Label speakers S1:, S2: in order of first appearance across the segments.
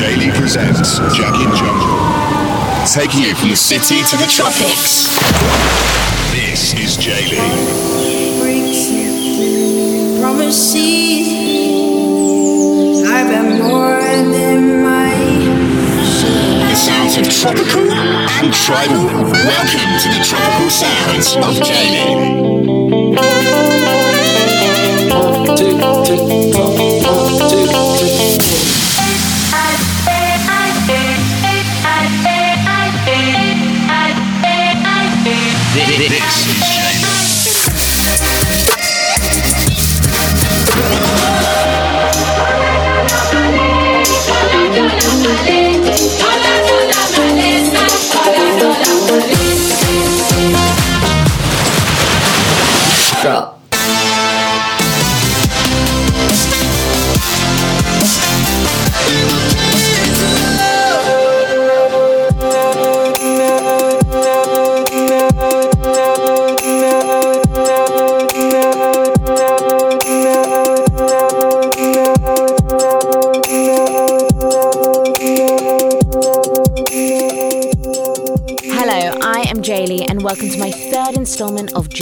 S1: Lee presents Jagged Jungle. Taking you from the city to the tropics. This is Lee.
S2: Promises. I've got more than my
S1: The sounds of tropical and tribal. Welcome to the tropical sounds of Lee.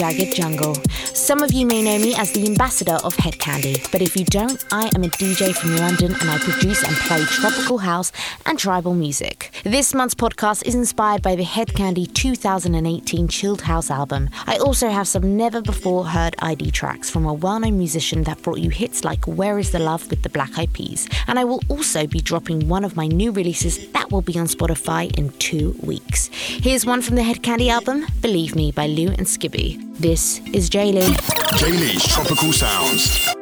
S3: Jagged Jungle. Some of you may know me as the ambassador of Head Candy, but if you don't, I am a DJ from London and I produce and play tropical house and tribal music. This month's podcast is inspired by the Head Candy 2018 Chilled House album. I also have some never before heard ID tracks from a well known musician that brought you hits like Where is the Love with the Black Eyed Peas. And I will also be dropping one of my new releases will be on Spotify in two weeks. Here's one from the Head Candy album, Believe Me by Lou and Skibby. This is Jaylee.
S1: J Lee's Tropical Sounds.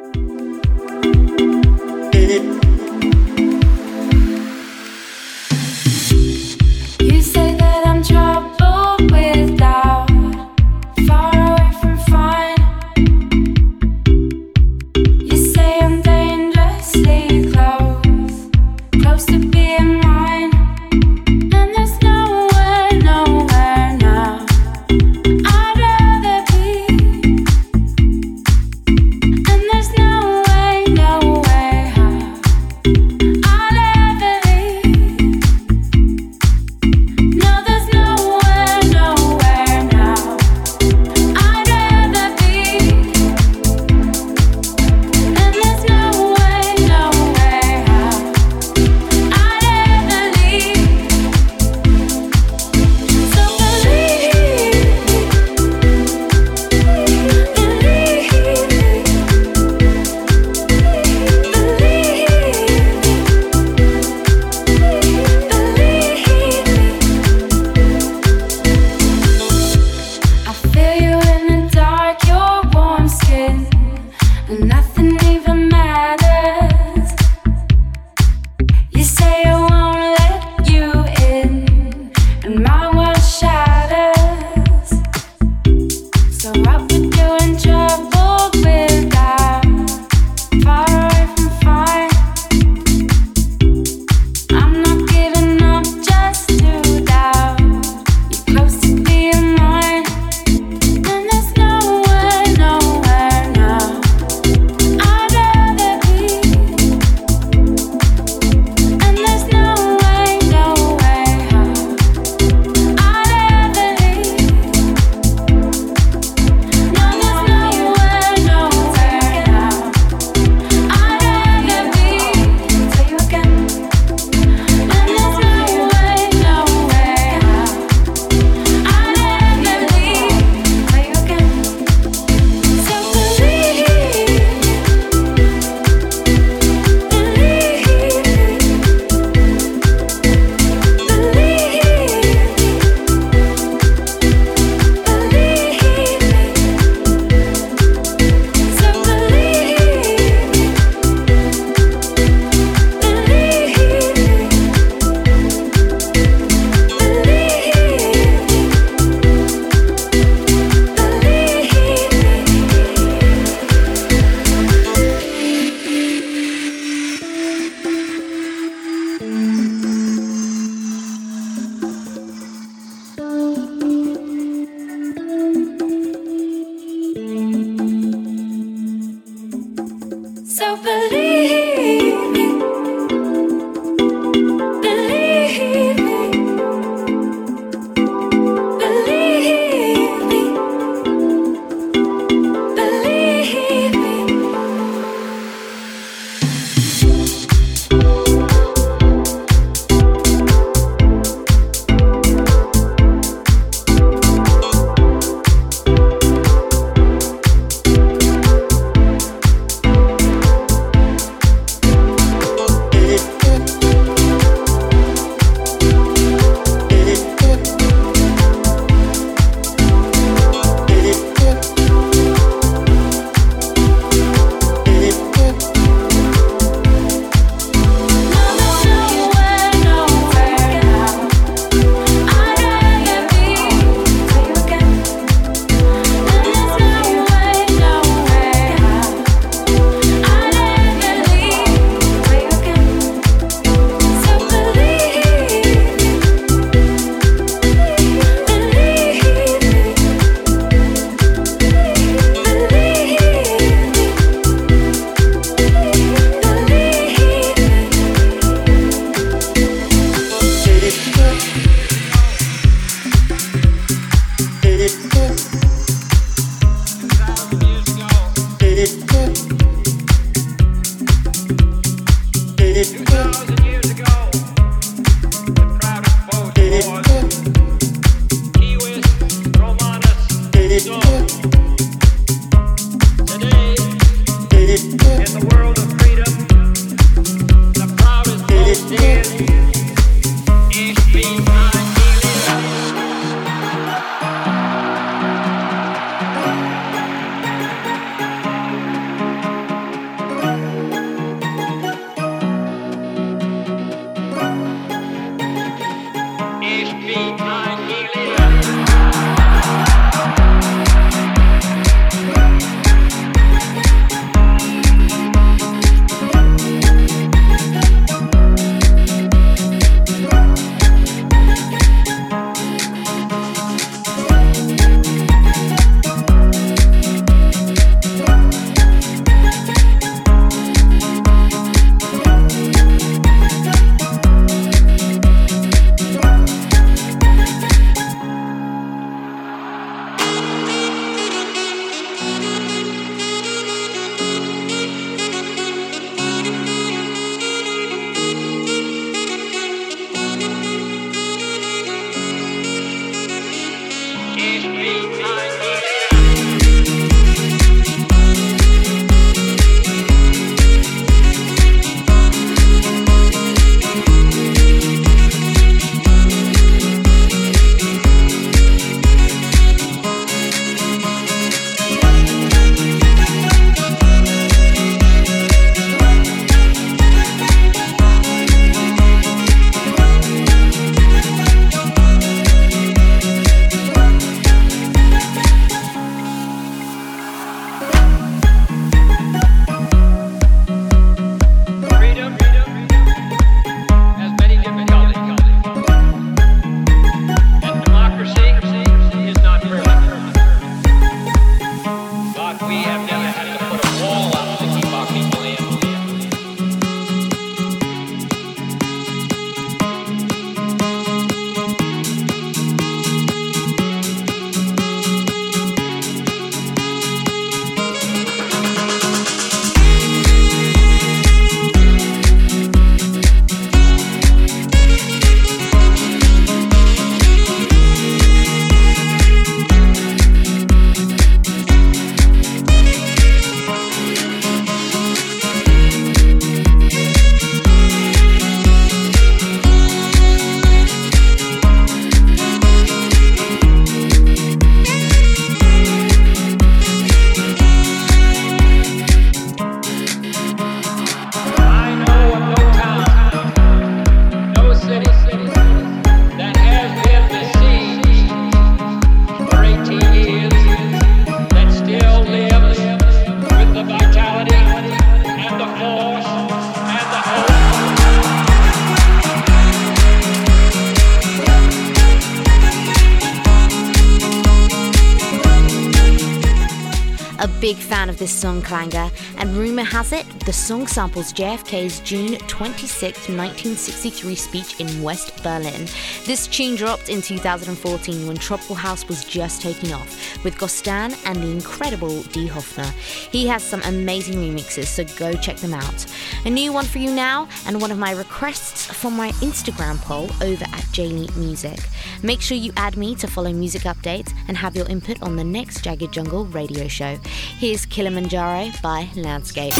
S3: This song clanger, and rumour has it the song samples JFK's June 26, 1963 speech in West Berlin. This tune dropped in 2014 when Tropical House was just taking off, with Gostan and the incredible D. Hoffner. He has some amazing remixes, so go check them out. A new one for you now, and one of my requests from my Instagram poll over at Jaylee Music. Make sure you add me to follow music updates and have your input on the next Jagged Jungle radio show. Here's Kilimanjaro by Landscape.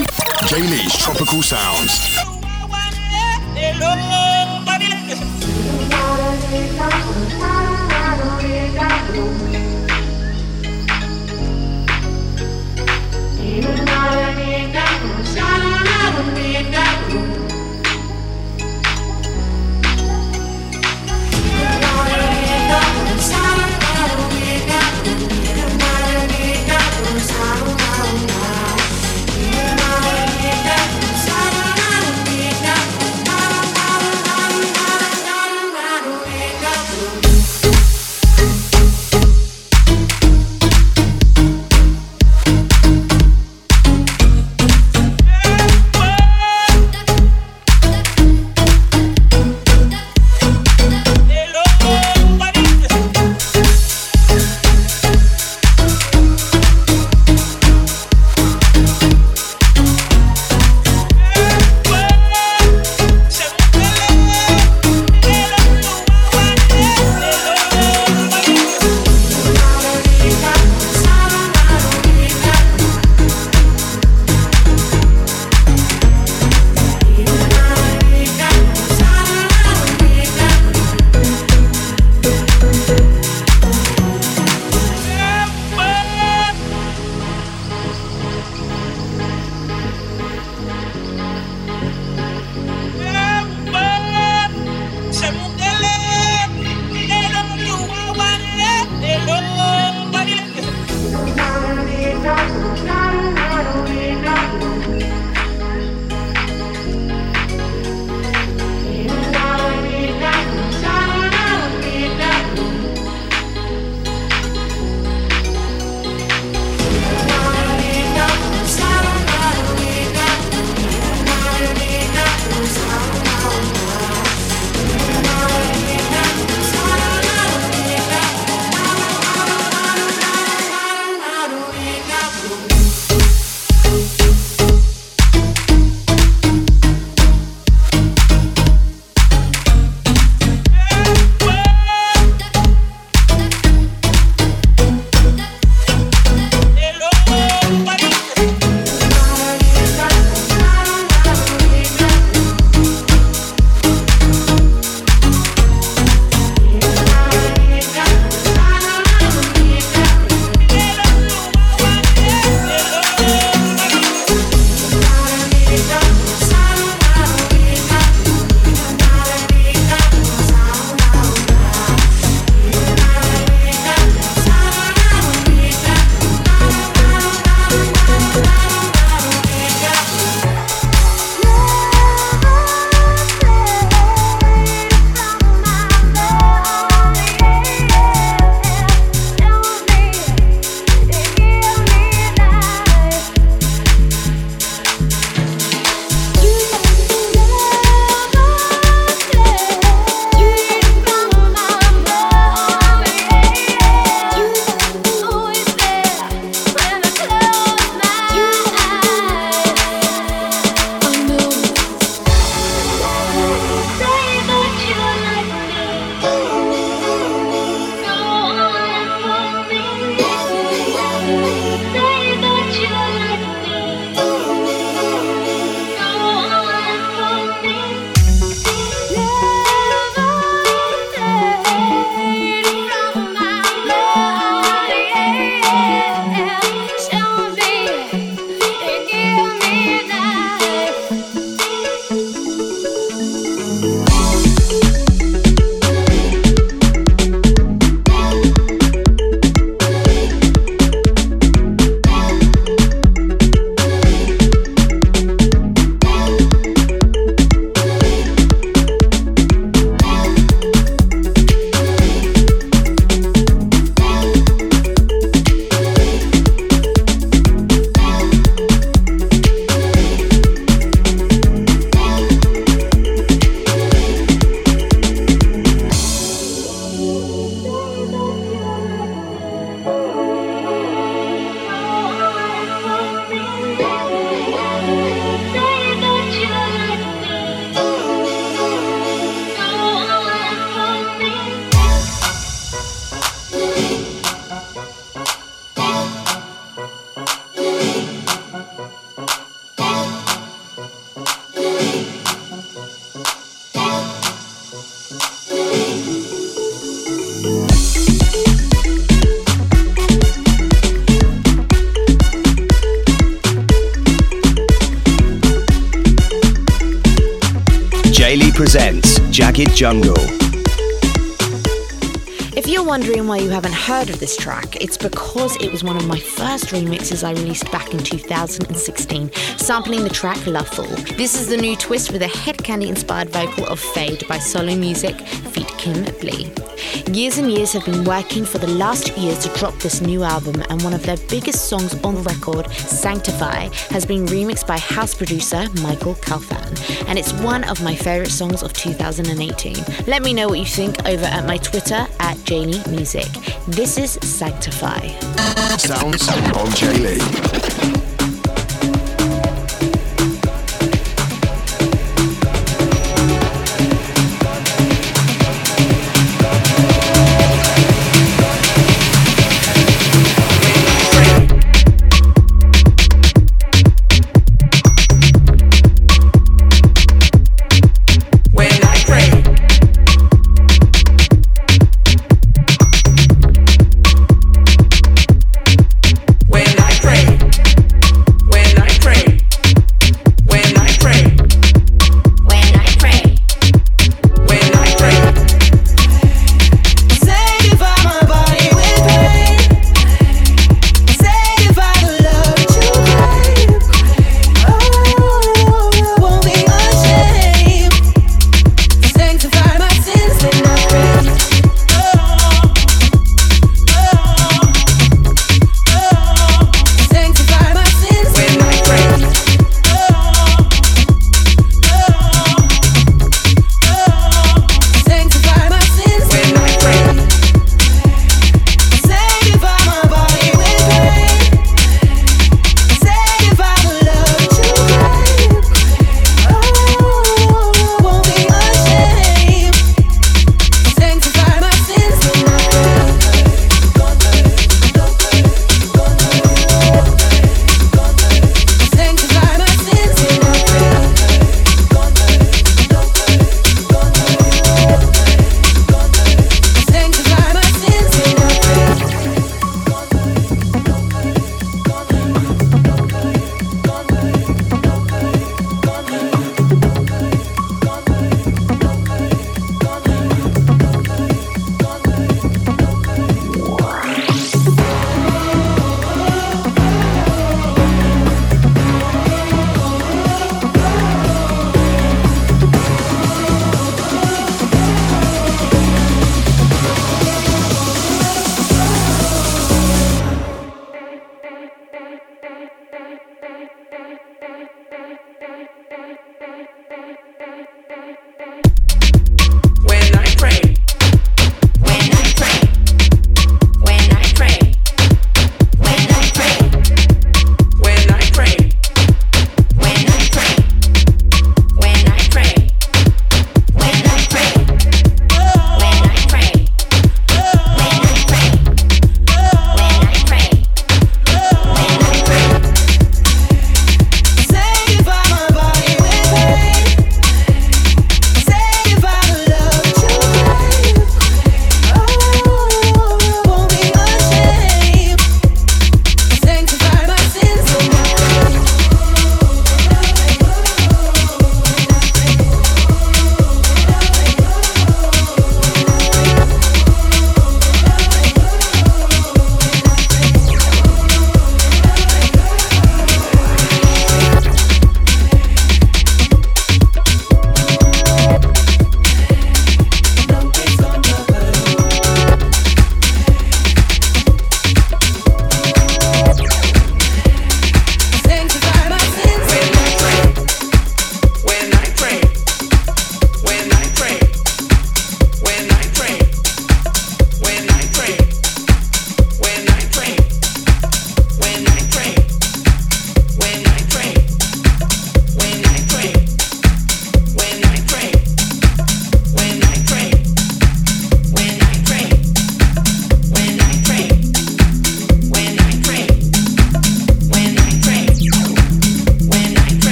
S4: Jamie's Tropical Sounds.
S5: Jungle.
S3: If you're wondering why you haven't heard of this track, it's because it was one of my first remixes I released back in 2016, sampling the track Loveful. This is the new twist with a head candy inspired vocal of Fade by Solu Music feat Kim Blee. Years and Years have been working for the last years to drop this new album, and one of their biggest songs on the record, Sanctify, has been remixed by house producer Michael Calfan, and it's one of my favourite songs of 2018. Let me know what you think over at my Twitter at Janie Music. This is Sanctify.
S4: Sounds on Jaylee.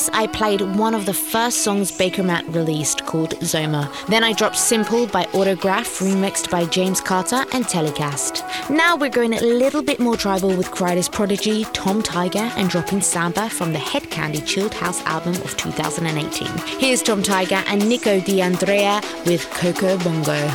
S3: This, I played one of the first songs Bakermat released called Zomer. Then I dropped Simple by Autograf, remixed by James Carter and Telecast. Now we're going a little bit more tribal with Kryder's Prodigy, Tom Tiger, and dropping Samba from the Head Candy Chilled House album of 2018. Here's Tom Tiger and Nico D'Andrea with Coco Bongo.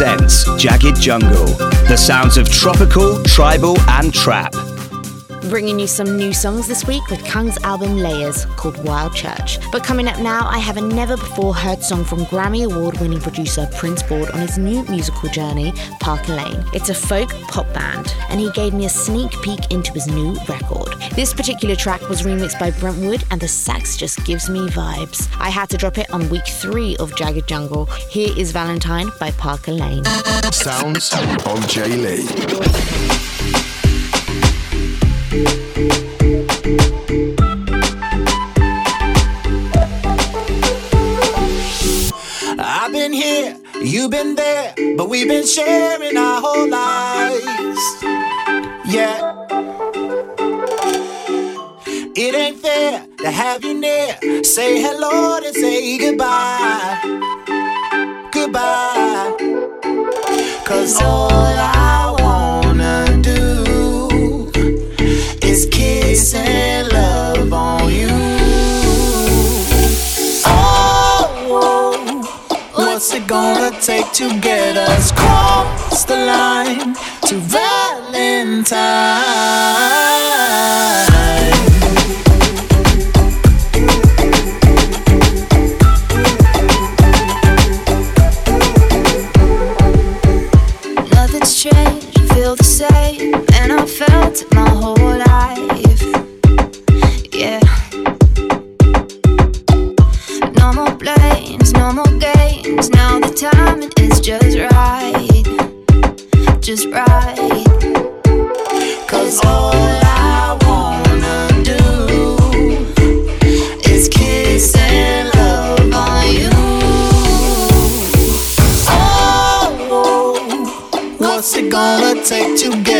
S5: Presents Jagged Jungle. The sounds of tropical, tribal, and trap.
S3: Bringing you some new songs this week with Kungs' album Layers called Wild Church. But coming up now, I have a never before heard song from Grammy Award winning producer Prince Board on his new musical journey, Parker Lane. It's a folk pop band, and he gave me a sneak peek into his new record. This particular track was remixed by Brentwood, and the sax just gives me vibes. I had to drop it on week three of Jagged Jungle. Here is Valentine by Parker Lane.
S4: Sounds of
S6: Jaylee. Hello and say goodbye. Goodbye. Cause all I wanna do is kiss and love on you. Oh, what's it gonna take to get us cross the line to Valentine?
S7: Felt my whole life. Yeah. No more blames, no more games. Now the timing is just right, just right.
S6: Cause all I wanna do is kiss and love on you. Oh, what's it gonna take to get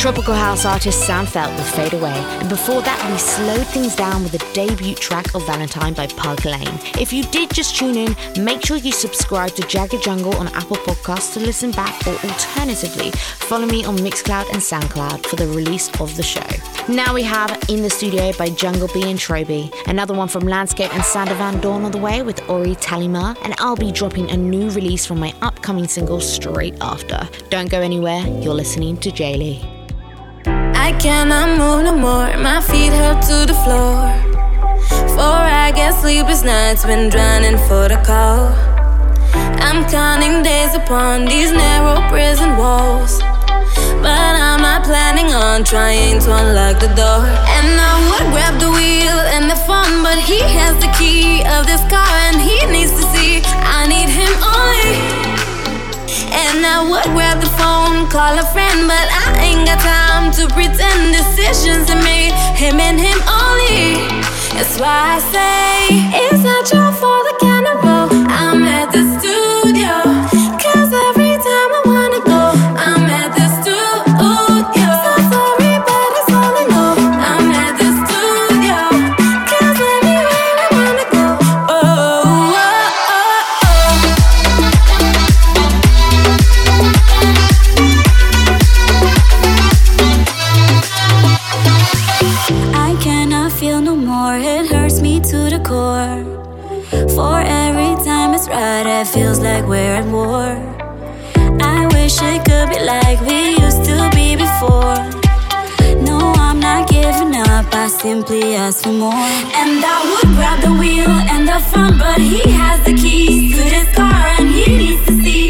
S3: Tropical house artist Sam Feldt with Fade Away, and before that, we slowed things down with the debut track of Valentine by Parker Lane. If you did just tune in, make sure you subscribe to Jagged Jungle on Apple Podcasts to listen back, or alternatively, follow me on Mixcloud and Soundcloud for the release of the show. Now we have In the Studio by Jungle B and Troby, another one from Landscape and Sander Van Doorn on the way with Ori Talima, and I'll be dropping a new release from my upcoming single straight after. Don't go anywhere, you're listening to Jaylee.
S1: I cannot move no more, my feet hurt to the floor. For I get sleepless nights when drowning for the call. I'm counting days upon these narrow prison walls. But I'm not planning on trying to unlock the door. And I would grab the wheel and the fun, but he has the key of this car and he needs to see I need him only. And I would grab the phone, call a friend, but I ain't got time to pretend decisions are made. Him and him only. That's why I say it's not your fault. I cannot
S4: simply ask for more. And I would grab the wheel and the front, but he has the keys to this car and he needs to see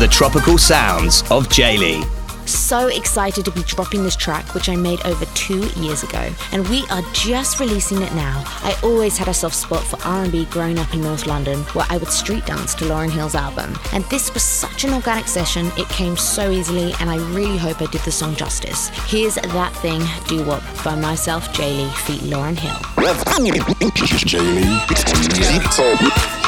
S4: the
S5: tropical sounds of Jaylee.
S3: So excited to be dropping this track, which I made over two years ago, and we are just releasing it now. I always had a soft spot for R&B growing up in North London, where I would street dance to Lauryn Hill's album. And this was such an organic session; it came so easily, and I really hope I did the song justice. Here's that thing, Doo Wop, by myself, Jaylee, feat Lauryn Hill.
S4: Jaylee.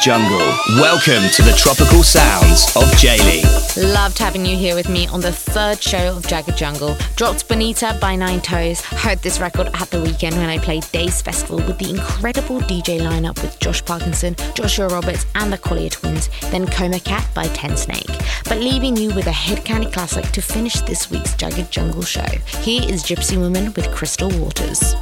S5: Jungle. Welcome to the tropical sounds of Jaylee.
S3: Loved having you here with me on the third show of Jagged Jungle. Dropped Bonita by Nine Toes. Heard this record at the weekend when I played Days Festival with the incredible DJ lineup with Josh Parkinson, Joshua Roberts, and the Collier Twins. Then Coma Cat by Tensnake. But leaving you with a Hed Kandi classic to finish this week's Jagged Jungle show. Here is Gypsy Woman with Crystal Waters.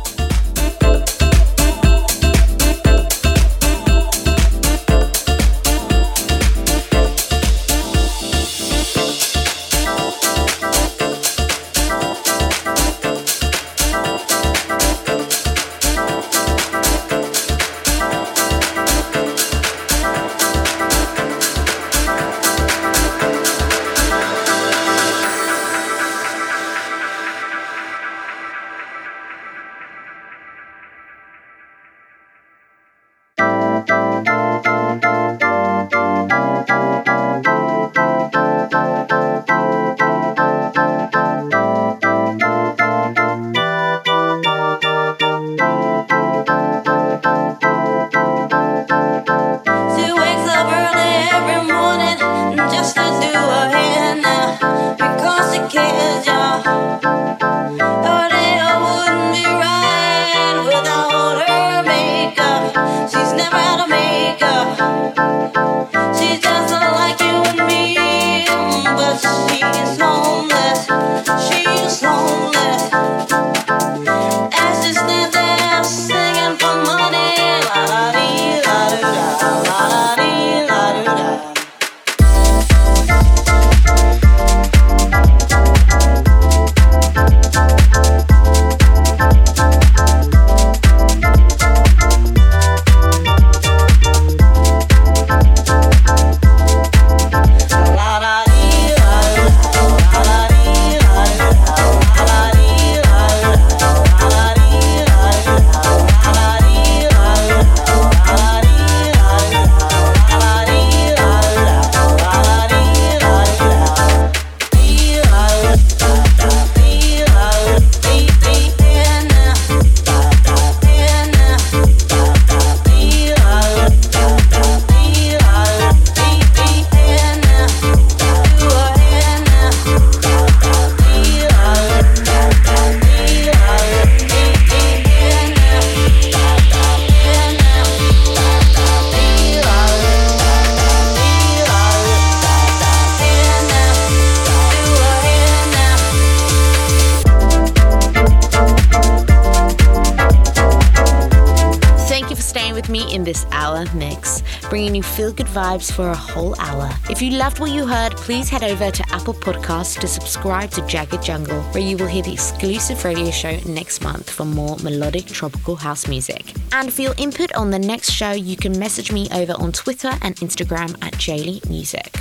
S3: Vibes for a whole hour. If you loved what you heard, please head over to Apple Podcasts to subscribe to Jagged Jungle, where you will hear the exclusive radio show next month for more melodic tropical house music. And for your input on the next show, you can message me over on Twitter and Instagram at Jaylee Music.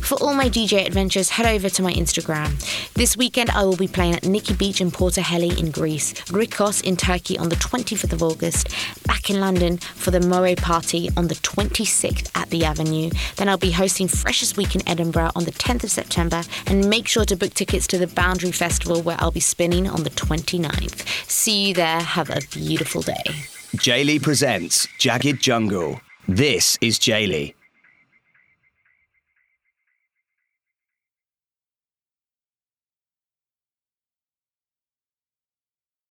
S3: For all my DJ adventures, head over to my Instagram. This weekend, I will be playing at Nikki Beach in Porto Heli in Greece, Rikos in Turkey on the 25th of August, back in London for the Moe Party on the 26th at the Avenue. Then I'll be hosting Freshest Week in Edinburgh on the 10th of September, and make sure to book tickets to the Boundary Festival where I'll be spinning on the 29th. See you there. Have a beautiful day.
S5: Jaylee presents Jagged Jungle. This is Jaylee.